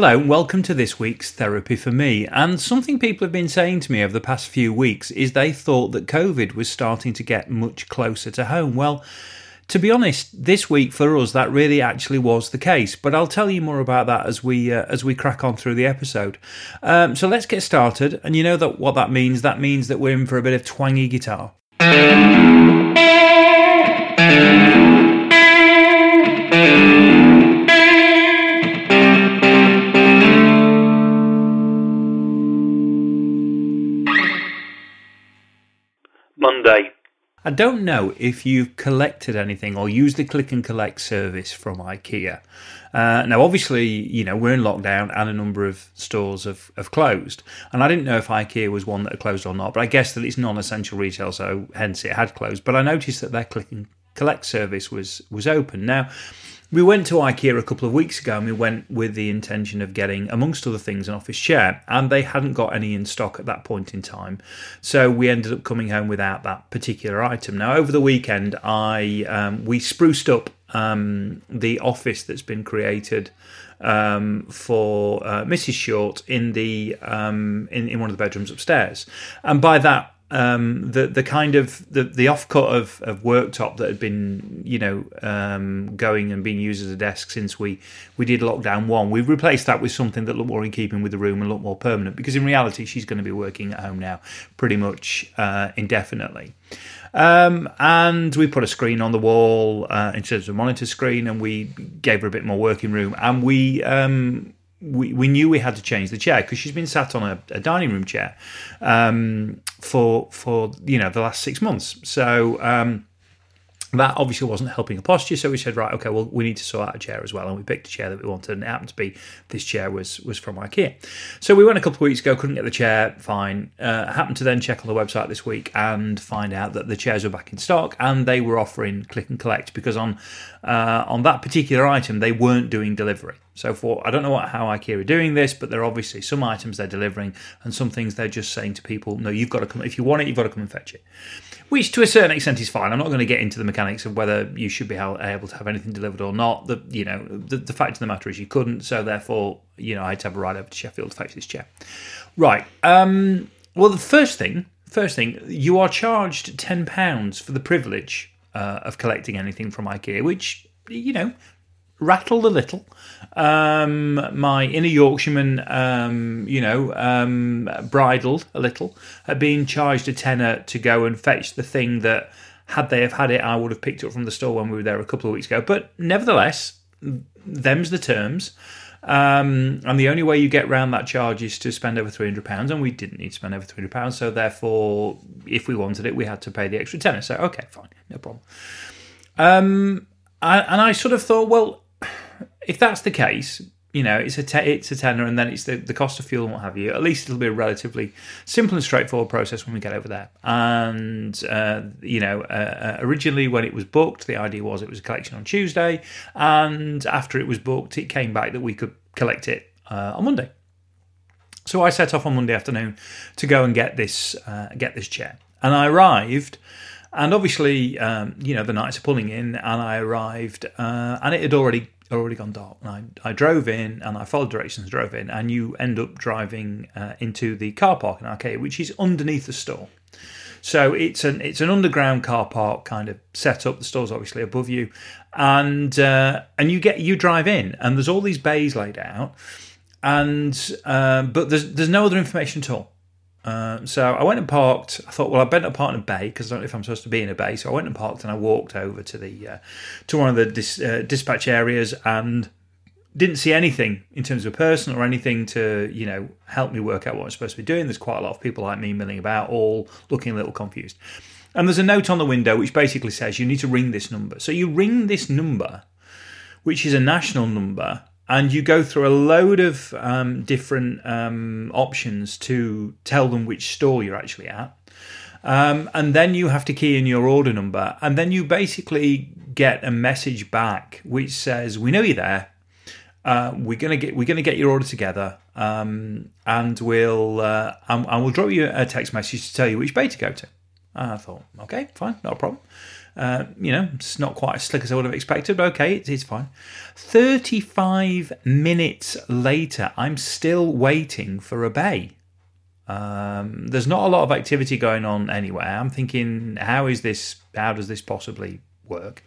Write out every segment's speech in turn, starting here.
Hello, and welcome to this week's Therapy for Me. And something people have been saying to me over the past few weeks is they thought that COVID was starting to get much closer to home. Well, to be honest, this week for us that really actually was the case. But I'll tell you more about that as we uh, as we crack on through the episode. Um, so let's get started. And you know that what that means? That means that we're in for a bit of twangy guitar. I don't know if you've collected anything or used the click and collect service from IKEA. Uh, now, obviously, you know, we're in lockdown and a number of stores have, have closed. And I didn't know if IKEA was one that had closed or not, but I guess that it's non essential retail, so hence it had closed. But I noticed that their click and collect service was, was open. Now, we went to IKEA a couple of weeks ago and we went with the intention of getting, amongst other things, an office chair, and they hadn't got any in stock at that point in time. So we ended up coming home without that particular item. Now, over the weekend, I um, we spruced up um, the office that's been created um, for uh, Mrs. Short in the um, in, in one of the bedrooms upstairs, and by that um, the the kind of the, the offcut of, of worktop that had been you know um, going and being used as a desk since we we did lockdown one, we've replaced that with something that looked more in keeping with the room and looked more permanent. Because in reality, she's going to be working at home now pretty much uh, indefinitely. Um, and we put a screen on the wall uh, instead of a monitor screen, and we gave her a bit more working room. And we um, we, we knew we had to change the chair because she's been sat on a, a dining room chair um, for for you know the last six months. So um, that obviously wasn't helping her posture. So we said, right, okay, well, we need to sort out a chair as well, and we picked a chair that we wanted, and it happened to be this chair was was from IKEA. So we went a couple of weeks ago, couldn't get the chair, fine. Uh, happened to then check on the website this week and find out that the chairs were back in stock, and they were offering click and collect because on uh, on that particular item they weren't doing delivery. So for I don't know what, how IKEA are doing this, but they're obviously some items they're delivering, and some things they're just saying to people, no, you've got to come if you want it, you've got to come and fetch it which to a certain extent is fine. I'm not going to get into the mechanics of whether you should be able to have anything delivered or not. The you know the, the fact of the matter is you couldn't, so therefore you know I had to have a ride over to Sheffield to fetch this chair. Right. Um, well, the first thing, first thing, you are charged ten pounds for the privilege uh, of collecting anything from IKEA, which you know rattled a little. Um, my inner Yorkshireman, um, you know, um, bridled a little at being charged a tenner to go and fetch the thing that, had they have had it, I would have picked up from the store when we were there a couple of weeks ago. But nevertheless, them's the terms. Um, and the only way you get round that charge is to spend over three hundred pounds, and we didn't need to spend over three hundred pounds. So therefore, if we wanted it, we had to pay the extra tenner. So okay, fine, no problem. Um, and I sort of thought, well, if that's the case, you know, it's a te- it's a tenner, and then it's the, the cost of fuel and what have you. At least it'll be a relatively simple and straightforward process when we get over there. And uh, you know, uh, uh, originally when it was booked, the idea was it was a collection on Tuesday, and after it was booked, it came back that we could collect it uh, on Monday. So I set off on Monday afternoon to go and get this uh, get this chair, and I arrived. And obviously, um, you know, the nights are pulling in, and I arrived, uh, and it had already already gone dark. And I, I drove in and I followed directions, drove in, and you end up driving uh, into the car park in Arcade, which is underneath the store. So it's an it's an underground car park kind of setup. The store's obviously above you, and uh, and you get you drive in, and there's all these bays laid out, and um, but there's there's no other information at all. Um, so I went and parked. I thought, well, I better park in a bay because I don't know if I'm supposed to be in a bay. So I went and parked, and I walked over to the uh, to one of the dis, uh, dispatch areas and didn't see anything in terms of a person or anything to you know help me work out what I'm supposed to be doing. There's quite a lot of people like me milling about, all looking a little confused. And there's a note on the window which basically says you need to ring this number. So you ring this number, which is a national number, and you go through a load of um, different um, options to tell them which store you're actually at. Um, and then you have to key in your order number, and then you basically get a message back which says, "We know you're there. Uh, we're gonna get we're gonna get your order together, um, and we'll uh, and, and, we'll drop you a text message to tell you which bay to go to." And I thought, okay, fine, not a problem. Uh, you know, it's not quite as slick as I would have expected, but okay, it's, it's fine. 35 minutes later, I'm still waiting for a bay. Um, there's not a lot of activity going on anywhere. I'm thinking, how is this? How does this possibly work?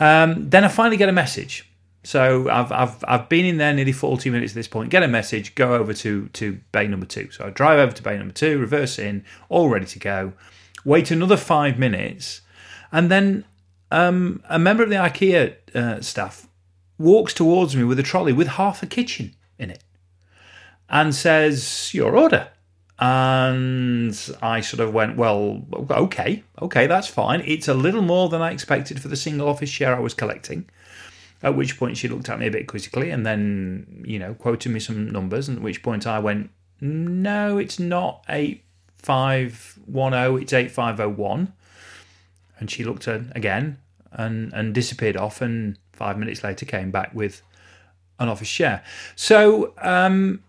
Um, then I finally get a message. So I've, I've I've been in there nearly 40 minutes at this point. Get a message, go over to to bay number two. So I drive over to bay number two, reverse in, all ready to go. Wait another five minutes, and then um, a member of the IKEA uh, staff walks towards me with a trolley with half a kitchen in it, and says, "Your order." And I sort of went, well, okay, okay, that's fine. It's a little more than I expected for the single office share I was collecting. At which point she looked at me a bit quizzically and then, you know, quoted me some numbers. And at which point I went, no, it's not 8510, it's 8501. And she looked at again and, and disappeared off. And five minutes later came back with an office share. So um,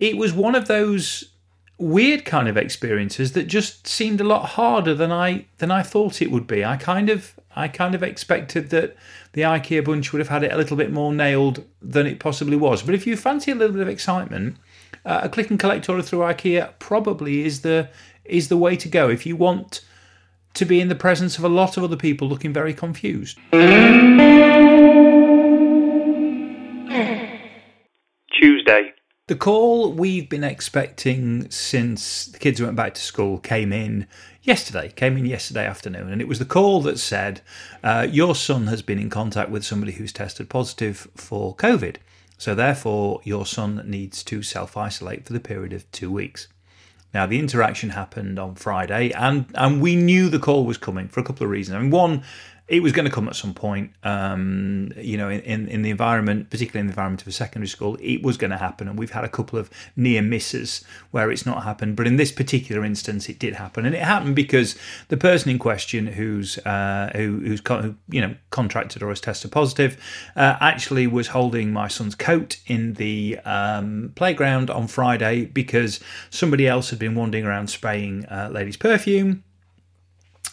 it was one of those weird kind of experiences that just seemed a lot harder than I than I thought it would be. I kind of I kind of expected that the IKEA bunch would have had it a little bit more nailed than it possibly was. But if you fancy a little bit of excitement, uh, a click and collect order through IKEA probably is the is the way to go if you want to be in the presence of a lot of other people looking very confused. Tuesday. The call we've been expecting since the kids went back to school came in yesterday, came in yesterday afternoon, and it was the call that said, uh, Your son has been in contact with somebody who's tested positive for COVID. So, therefore, your son needs to self isolate for the period of two weeks. Now, the interaction happened on Friday, and, and we knew the call was coming for a couple of reasons. I mean, one, it was going to come at some point. Um, you know, in, in the environment, particularly in the environment of a secondary school, it was going to happen. And we've had a couple of near misses where it's not happened. But in this particular instance, it did happen, and it happened because the person in question, who's uh, who, who's who, you know contracted or has tested positive, uh, actually was holding my son's coat in the um, playground on Friday because somebody else had been wandering around spraying uh, ladies' perfume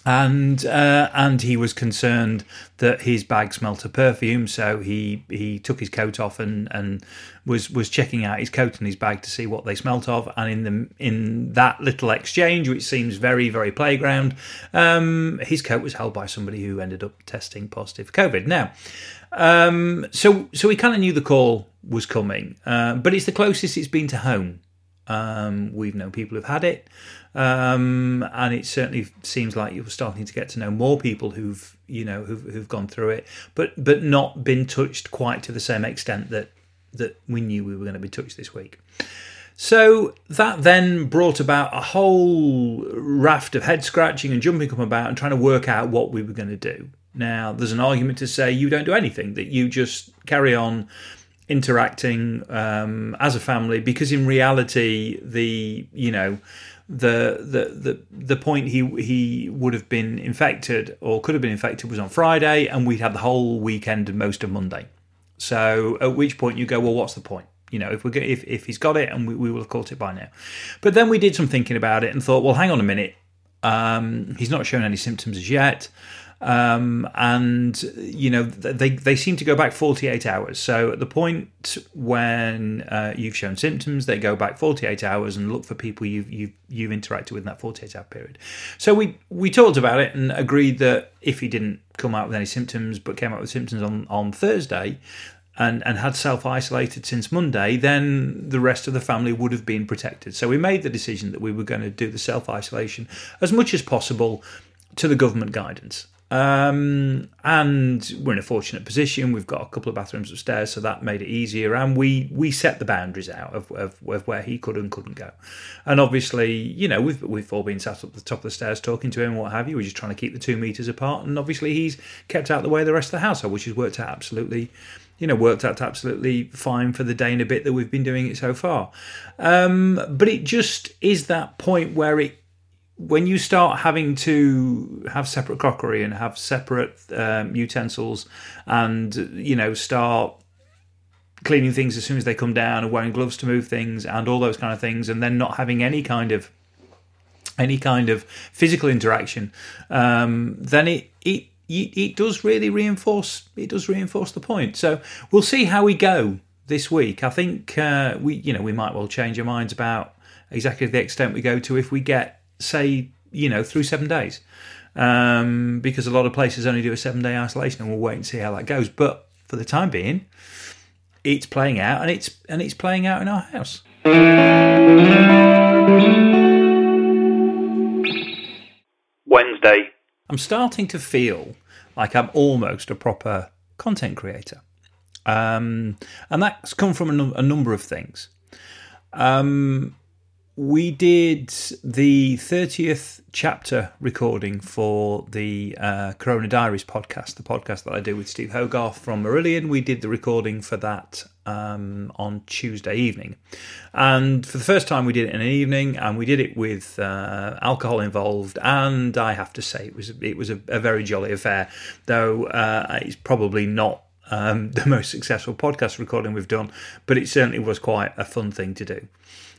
and uh, and he was concerned that his bag smelt of perfume, so he he took his coat off and, and was was checking out his coat and his bag to see what they smelt of, and in the in that little exchange, which seems very very playground, um, his coat was held by somebody who ended up testing positive for COVID. Now, um, so so we kind of knew the call was coming, uh, but it's the closest it's been to home. Um, we've known people who've had it. Um, and it certainly seems like you're starting to get to know more people who've you know who've, who've gone through it, but but not been touched quite to the same extent that that we knew we were going to be touched this week. So that then brought about a whole raft of head scratching and jumping up about and trying to work out what we were going to do. Now, there's an argument to say you don't do anything, that you just carry on interacting um, as a family, because in reality, the, you know, the the the the point he he would have been infected or could have been infected was on Friday, and we'd had the whole weekend and most of Monday. So at which point you go, well, what's the point? You know, if we if if he's got it, and we, we will have caught it by now. But then we did some thinking about it and thought, well, hang on a minute. Um, he's not shown any symptoms as yet. Um, and you know they they seem to go back 48 hours. So at the point when uh, you've shown symptoms, they go back 48 hours and look for people you've you've you've interacted with in that 48 hour period. So we we talked about it and agreed that if he didn't come out with any symptoms but came out with symptoms on on Thursday, and, and had self isolated since Monday, then the rest of the family would have been protected. So we made the decision that we were going to do the self isolation as much as possible to the government guidance. Um, and we're in a fortunate position. We've got a couple of bathrooms upstairs, so that made it easier. And we we set the boundaries out of, of, of, where he could and couldn't go. And obviously, you know, we've we've all been sat up at the top of the stairs talking to him, and what have you. We're just trying to keep the two meters apart. And obviously, he's kept out the way of the rest of the household, which has worked out absolutely you know, worked out absolutely fine for the day and a bit that we've been doing it so far. Um, but it just is that point where it when you start having to have separate crockery and have separate um, utensils and you know start cleaning things as soon as they come down and wearing gloves to move things and all those kind of things and then not having any kind of any kind of physical interaction um, then it it it, does really reinforce it does reinforce the point. So we'll see how we go this week. I think uh, we you know we might well change our minds about exactly the extent we go to if we get say you know through seven days um, because a lot of places only do a seven day isolation and we'll wait and see how that goes. But for the time being, it's playing out and it's and it's playing out in our house. Wednesday. I'm starting to feel like I'm almost a proper content creator. Um, and that's come from a, num- a number of things. Um, we did the 30th chapter recording for the uh, Corona Diaries podcast, the podcast that I do with Steve Hogarth from Marillion. We did the recording for that um, on Tuesday evening. And for the first time, we did it in an evening, and we did it with uh, alcohol involved. And I have to say, it was it was a, a very jolly affair, though uh, it's probably not um, the most successful podcast recording we've done, but it certainly was quite a fun thing to do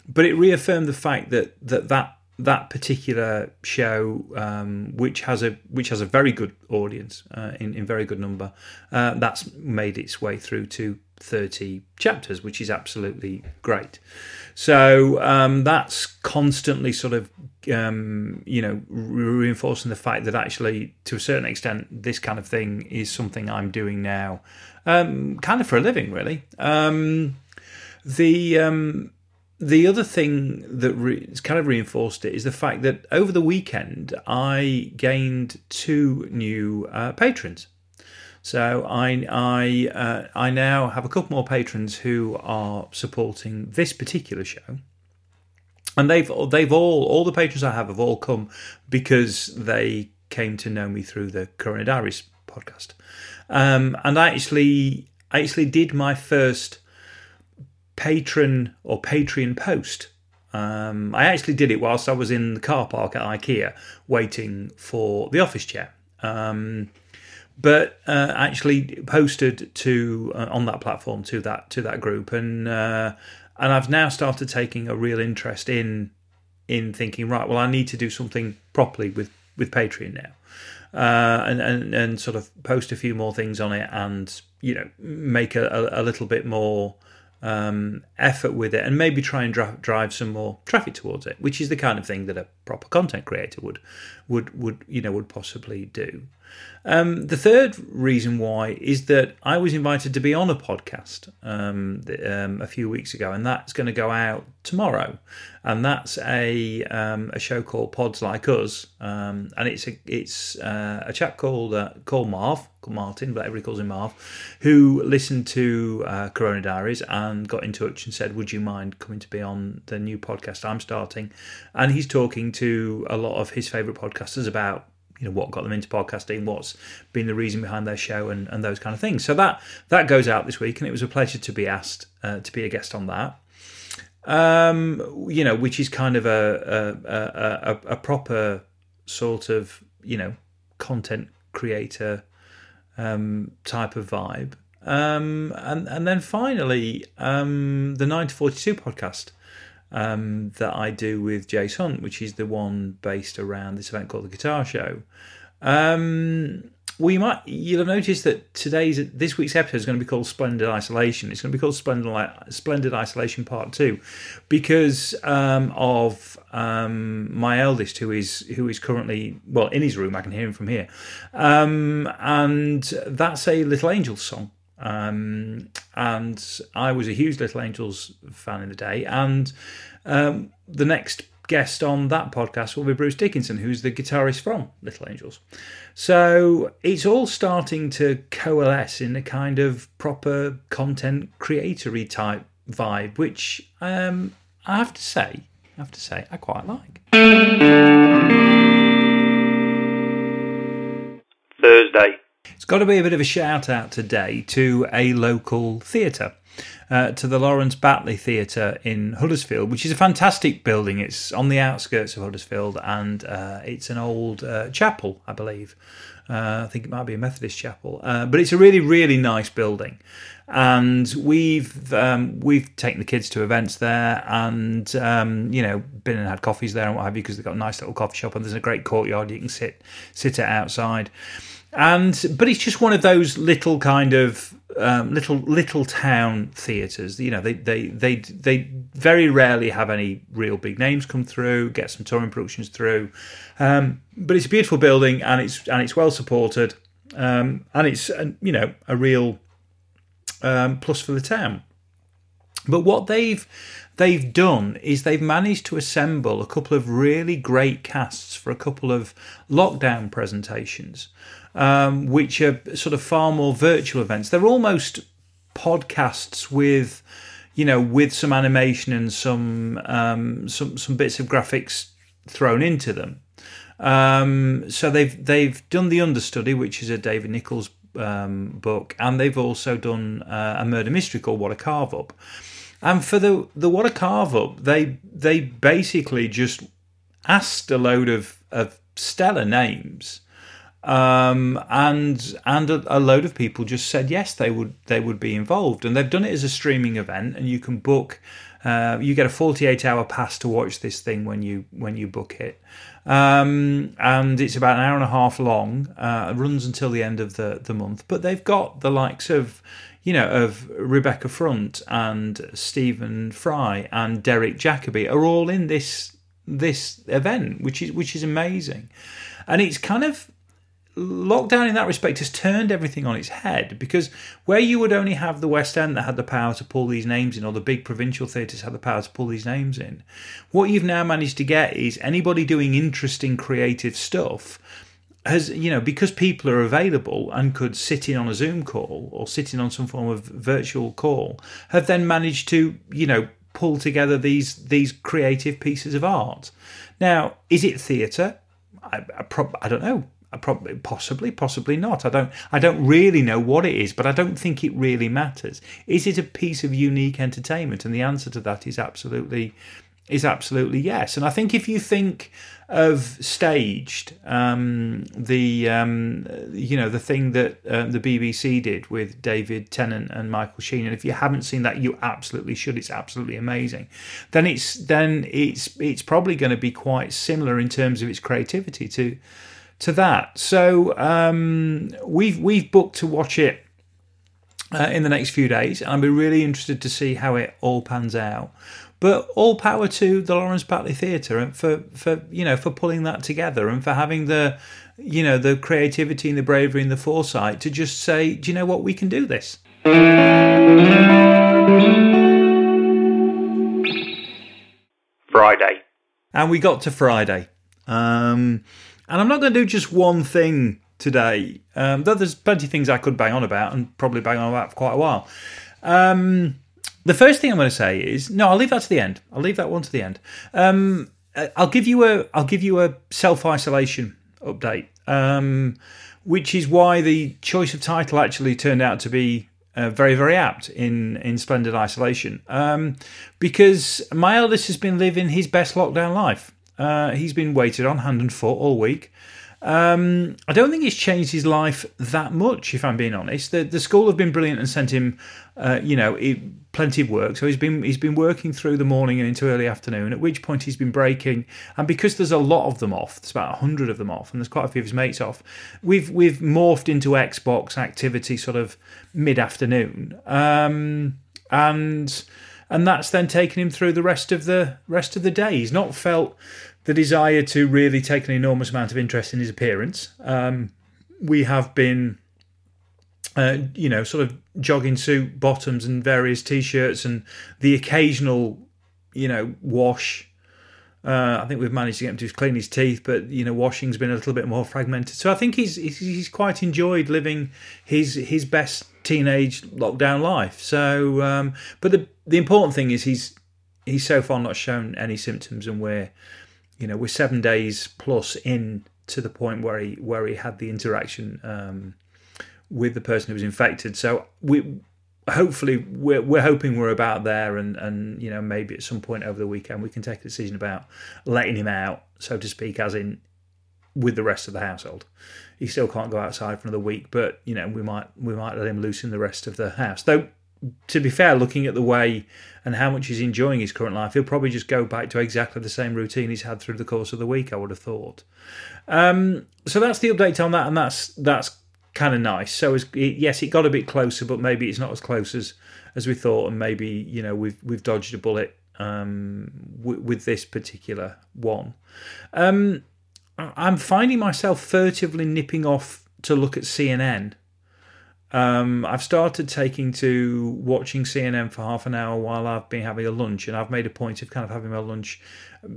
but it reaffirmed the fact that that that that particular show, um, which has a which has a very good audience uh, in in very good number, uh, that's made its way through to thirty chapters, which is absolutely great. So um, that's constantly sort of um, you know reinforcing the fact that actually, to a certain extent, this kind of thing is something I'm doing now, um, kind of for a living, really. Um, the um, the other thing that re- kind of reinforced it is the fact that over the weekend I gained two new uh, patrons. So I I uh, I now have a couple more patrons who are supporting this particular show, and they've they've all all the patrons I have have all come because they came to know me through the Corona Diaries podcast, um, and I actually I actually did my first patron or Patreon post. Um, I actually did it whilst I was in the car park at IKEA waiting for the office chair. Um, but uh, actually posted to uh, on that platform to that to that group, and uh, and I've now started taking a real interest in in thinking right. Well, I need to do something properly with with Patreon now. Uh, and, and and sort of post a few more things on it, and you know make a, a, a little bit more um, effort with it and maybe try and dra- drive some more traffic towards it, which is the kind of thing that a proper content creator would would would you know would possibly do. Um, the third reason why is that I was invited to be on a podcast um, um, a few weeks ago, and that's going to go out tomorrow. And that's a um, a show called Pods Like Us, um, and it's a it's uh, a chap called uh, called Marv, called Martin, but everybody calls him Marv, who listened to uh, Corona Diaries and got in touch and said, "Would you mind coming to be on the new podcast I'm starting?" And he's talking to a lot of his favourite podcasters about you know what got them into podcasting, what's been the reason behind their show, and, and those kind of things. So that that goes out this week, and it was a pleasure to be asked uh, to be a guest on that. Um, you know, which is kind of a a, a a, proper sort of you know content creator um, type of vibe. Um, and and then finally, um, the nine to forty two podcast um, that I do with Jace Hunt, which is the one based around this event called the Guitar Show. Um, we might you'll have noticed that today's this week's episode is going to be called Splendid Isolation. It's going to be called Splendid Splendid Isolation Part Two because um, of um, my eldest, who is who is currently well in his room. I can hear him from here, um, and that's a Little Angels song. Um, and I was a huge Little Angels fan in the day. And um, the next guest on that podcast will be Bruce Dickinson, who's the guitarist from Little Angels. So it's all starting to coalesce in a kind of proper content creatory type vibe, which um, I have to say, I have to say, I quite like. It's got to be a bit of a shout out today to a local theatre. Uh, to the Lawrence Batley Theatre in Huddersfield, which is a fantastic building. It's on the outskirts of Huddersfield and uh, it's an old uh, chapel, I believe. Uh, I think it might be a Methodist chapel, uh, but it's a really, really nice building. And we've um, we've taken the kids to events there, and um, you know, been and had coffees there and what have you, because they've got a nice little coffee shop, and there's a great courtyard you can sit sit it outside. And but it's just one of those little kind of um, little little town theatres. You know, they they they they very rarely have any real big names come through. Get some touring productions through, um, but it's a beautiful building and it's and it's well supported, um, and it's you know a real um, plus for the town. But what they've they've done is they've managed to assemble a couple of really great casts for a couple of lockdown presentations um, which are sort of far more virtual events. They're almost podcasts with, you know, with some animation and some um, some some bits of graphics thrown into them. Um, so they've they've done the understudy, which is a David Nicholls um, book, and they've also done uh, a murder mystery called What a Carve Up. And for the the What a Carve Up, they they basically just asked a load of of stellar names um, and and a, a, load of people just said yes, they would they would be involved, and they've done it as a streaming event, and you can book. Uh, you get a 48 hour pass to watch this thing when you when you book it, um, and it's about an hour and a half long. Uh, runs until the end of the the month, but they've got the likes of you know, of Rebecca Front and Stephen Fry and Derek Jacobi are all in this this event, which is which is amazing, and it's kind of lockdown in that respect has turned everything on its head because where you would only have the West End that had the power to pull these names in, or the big provincial theatres had the power to pull these names in, what you've now managed to get is anybody doing interesting creative stuff has you know because people are available and could sit in on a zoom call or sit in on some form of virtual call have then managed to you know pull together these these creative pieces of art now is it theatre I, I, I don't know Probably, possibly, possibly not. I don't. I don't really know what it is, but I don't think it really matters. Is it a piece of unique entertainment? And the answer to that is absolutely, is absolutely yes. And I think if you think of staged, um, the um, you know the thing that uh, the BBC did with David Tennant and Michael Sheen, and if you haven't seen that, you absolutely should. It's absolutely amazing. Then it's then it's it's probably going to be quite similar in terms of its creativity to to that. So um, we've we've booked to watch it uh, in the next few days, and I'll be really interested to see how it all pans out. But all power to the Lawrence Batley Theatre and for, for you know for pulling that together and for having the you know the creativity and the bravery and the foresight to just say, do you know what, we can do this. Friday. And we got to Friday. Um, and I'm not going to do just one thing today, um, though there's plenty of things I could bang on about and probably bang on about for quite a while. Um, the first thing I'm going to say is no, I'll leave that to the end. I'll leave that one to the end. Um, I'll give you a I'll give you a self isolation update, um, which is why the choice of title actually turned out to be uh, very very apt in in splendid isolation, um, because my eldest has been living his best lockdown life. Uh, he's been waited on hand and foot all week. Um, I don't think he's changed his life that much, if I'm being honest. The, the school have been brilliant and sent him, uh, you know, plenty of work. So he's been he's been working through the morning and into early afternoon. At which point he's been breaking, and because there's a lot of them off, there's about hundred of them off, and there's quite a few of his mates off. We've we've morphed into Xbox activity sort of mid afternoon, um, and and that's then taken him through the rest of the rest of the day. He's not felt the desire to really take an enormous amount of interest in his appearance. Um, we have been, uh, you know, sort of jogging suit bottoms and various t-shirts and the occasional, you know, wash. Uh, I think we've managed to get him to clean his teeth, but you know, washing's been a little bit more fragmented. So I think he's he's quite enjoyed living his his best teenage lockdown life. So, um, but the the important thing is he's he's so far not shown any symptoms, and we're you know we're seven days plus in to the point where he where he had the interaction um, with the person who was infected. So we hopefully we're, we're hoping we're about there and and you know maybe at some point over the weekend we can take a decision about letting him out so to speak as in with the rest of the household he still can't go outside for another week but you know we might we might let him loose in the rest of the house though to be fair, looking at the way and how much he's enjoying his current life, he'll probably just go back to exactly the same routine he's had through the course of the week. I would have thought. Um, so that's the update on that, and that's that's kind of nice. So it, yes, it got a bit closer, but maybe it's not as close as as we thought, and maybe you know we've we've dodged a bullet um, w- with this particular one. Um, I'm finding myself furtively nipping off to look at CNN. Um, I've started taking to watching CNN for half an hour while I've been having a lunch, and I've made a point of kind of having my lunch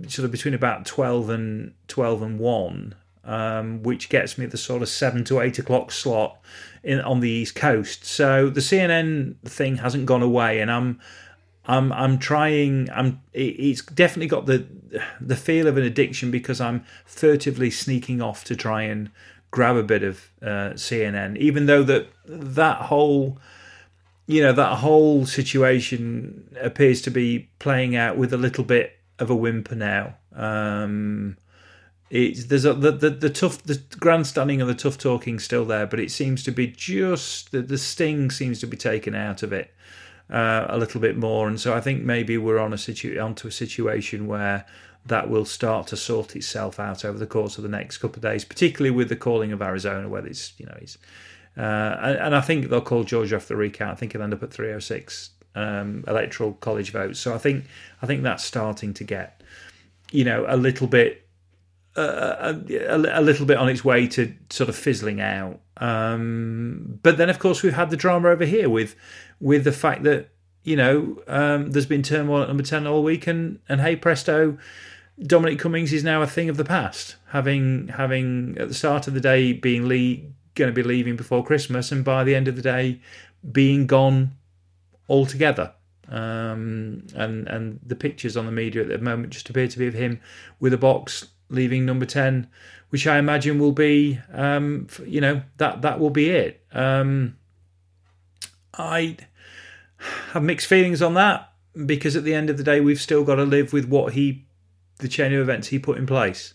sort of between about twelve and twelve and one, um, which gets me the sort of seven to eight o'clock slot in on the East Coast. So the CNN thing hasn't gone away, and I'm I'm I'm trying. I'm. It's definitely got the the feel of an addiction because I'm furtively sneaking off to try and grab a bit of uh, CNN, even though that that whole you know that whole situation appears to be playing out with a little bit of a whimper now. Um, it's there's a, the, the the tough the grandstanding and the tough talking still there, but it seems to be just the, the sting seems to be taken out of it uh, a little bit more, and so I think maybe we're on a situ onto a situation where that will start to sort itself out over the course of the next couple of days, particularly with the calling of Arizona, where it's you know he's uh, and, and, I think they'll call Georgia off the recount. I think he'll end up at 306 um, electoral college votes. So I think I think that's starting to get you know a little bit uh, a, a, little bit on its way to sort of fizzling out. Um, but then, of course, we've had the drama over here with with the fact that you know um, there's been turmoil at number ten all week, and and hey presto, Dominic Cummings is now a thing of the past, having having at the start of the day being Lee going to be leaving before Christmas, and by the end of the day being gone altogether. Um, and and the pictures on the media at the moment just appear to be of him with a box leaving number ten, which I imagine will be, um, you know, that that will be it. Um, I have mixed feelings on that because at the end of the day, we've still got to live with what he, the chain of events he put in place.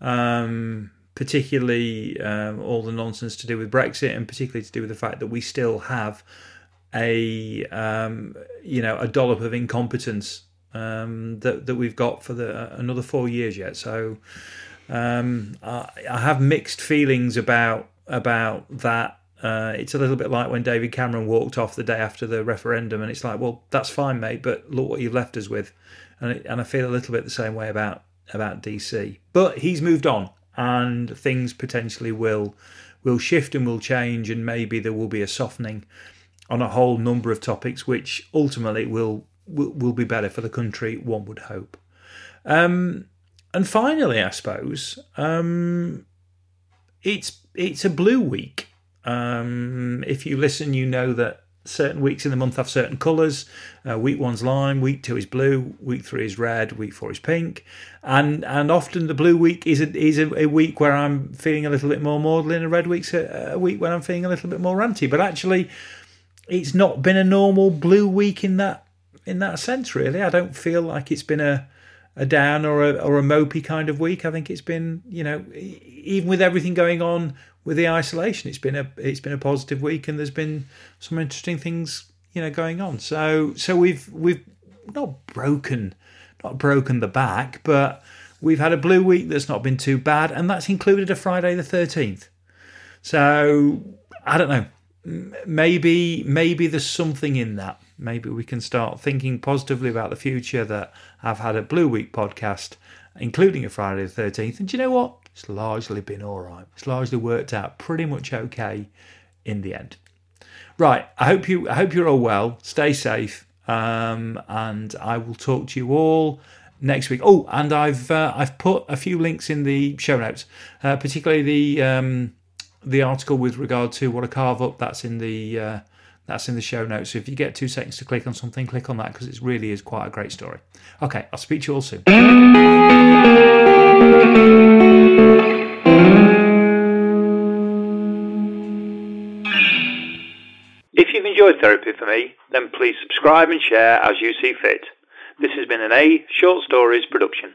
Um, particularly um, all the nonsense to do with Brexit, and particularly to do with the fact that we still have a um, you know a dollop of incompetence um, that that we've got for the another four years yet. So um, I, I, have mixed feelings about about that. Uh, it's a little bit like when David Cameron walked off the day after the referendum, and it's like, well, that's fine, mate, but look what you've left us with, and and I feel a little bit the same way about about DC. But he's moved on, and things potentially will will shift and will change, and maybe there will be a softening on a whole number of topics, which ultimately will will, will be better for the country. One would hope. Um, and finally, I suppose um, it's it's a blue week. Um, if you listen, you know that certain weeks in the month have certain colours. Uh, week one's lime, week two is blue, week three is red, week four is pink, and and often the blue week is a, is a, a week where I'm feeling a little bit more maudlin, and red week's a, a week when I'm feeling a little bit more ranty. But actually, it's not been a normal blue week in that in that sense. Really, I don't feel like it's been a a down or a or a mopey kind of week. I think it's been you know even with everything going on with the isolation, it's been a it's been a positive week, and there's been some interesting things you know going on. So so we've we've not broken not broken the back, but we've had a blue week that's not been too bad, and that's included a Friday the thirteenth. So I don't know. Maybe maybe there's something in that. Maybe we can start thinking positively about the future. That I've had a Blue Week podcast, including a Friday the thirteenth, and do you know what? It's largely been all right. It's largely worked out pretty much okay in the end. Right. I hope you. I hope you're all well. Stay safe. Um, and I will talk to you all next week. Oh, and I've uh, I've put a few links in the show notes, uh, particularly the um, the article with regard to what a carve up. That's in the uh, that's in the show notes. So if you get two seconds to click on something, click on that because it really is quite a great story. Okay, I'll speak to you all soon. If you've enjoyed Therapy for Me, then please subscribe and share as you see fit. This has been an A Short Stories production.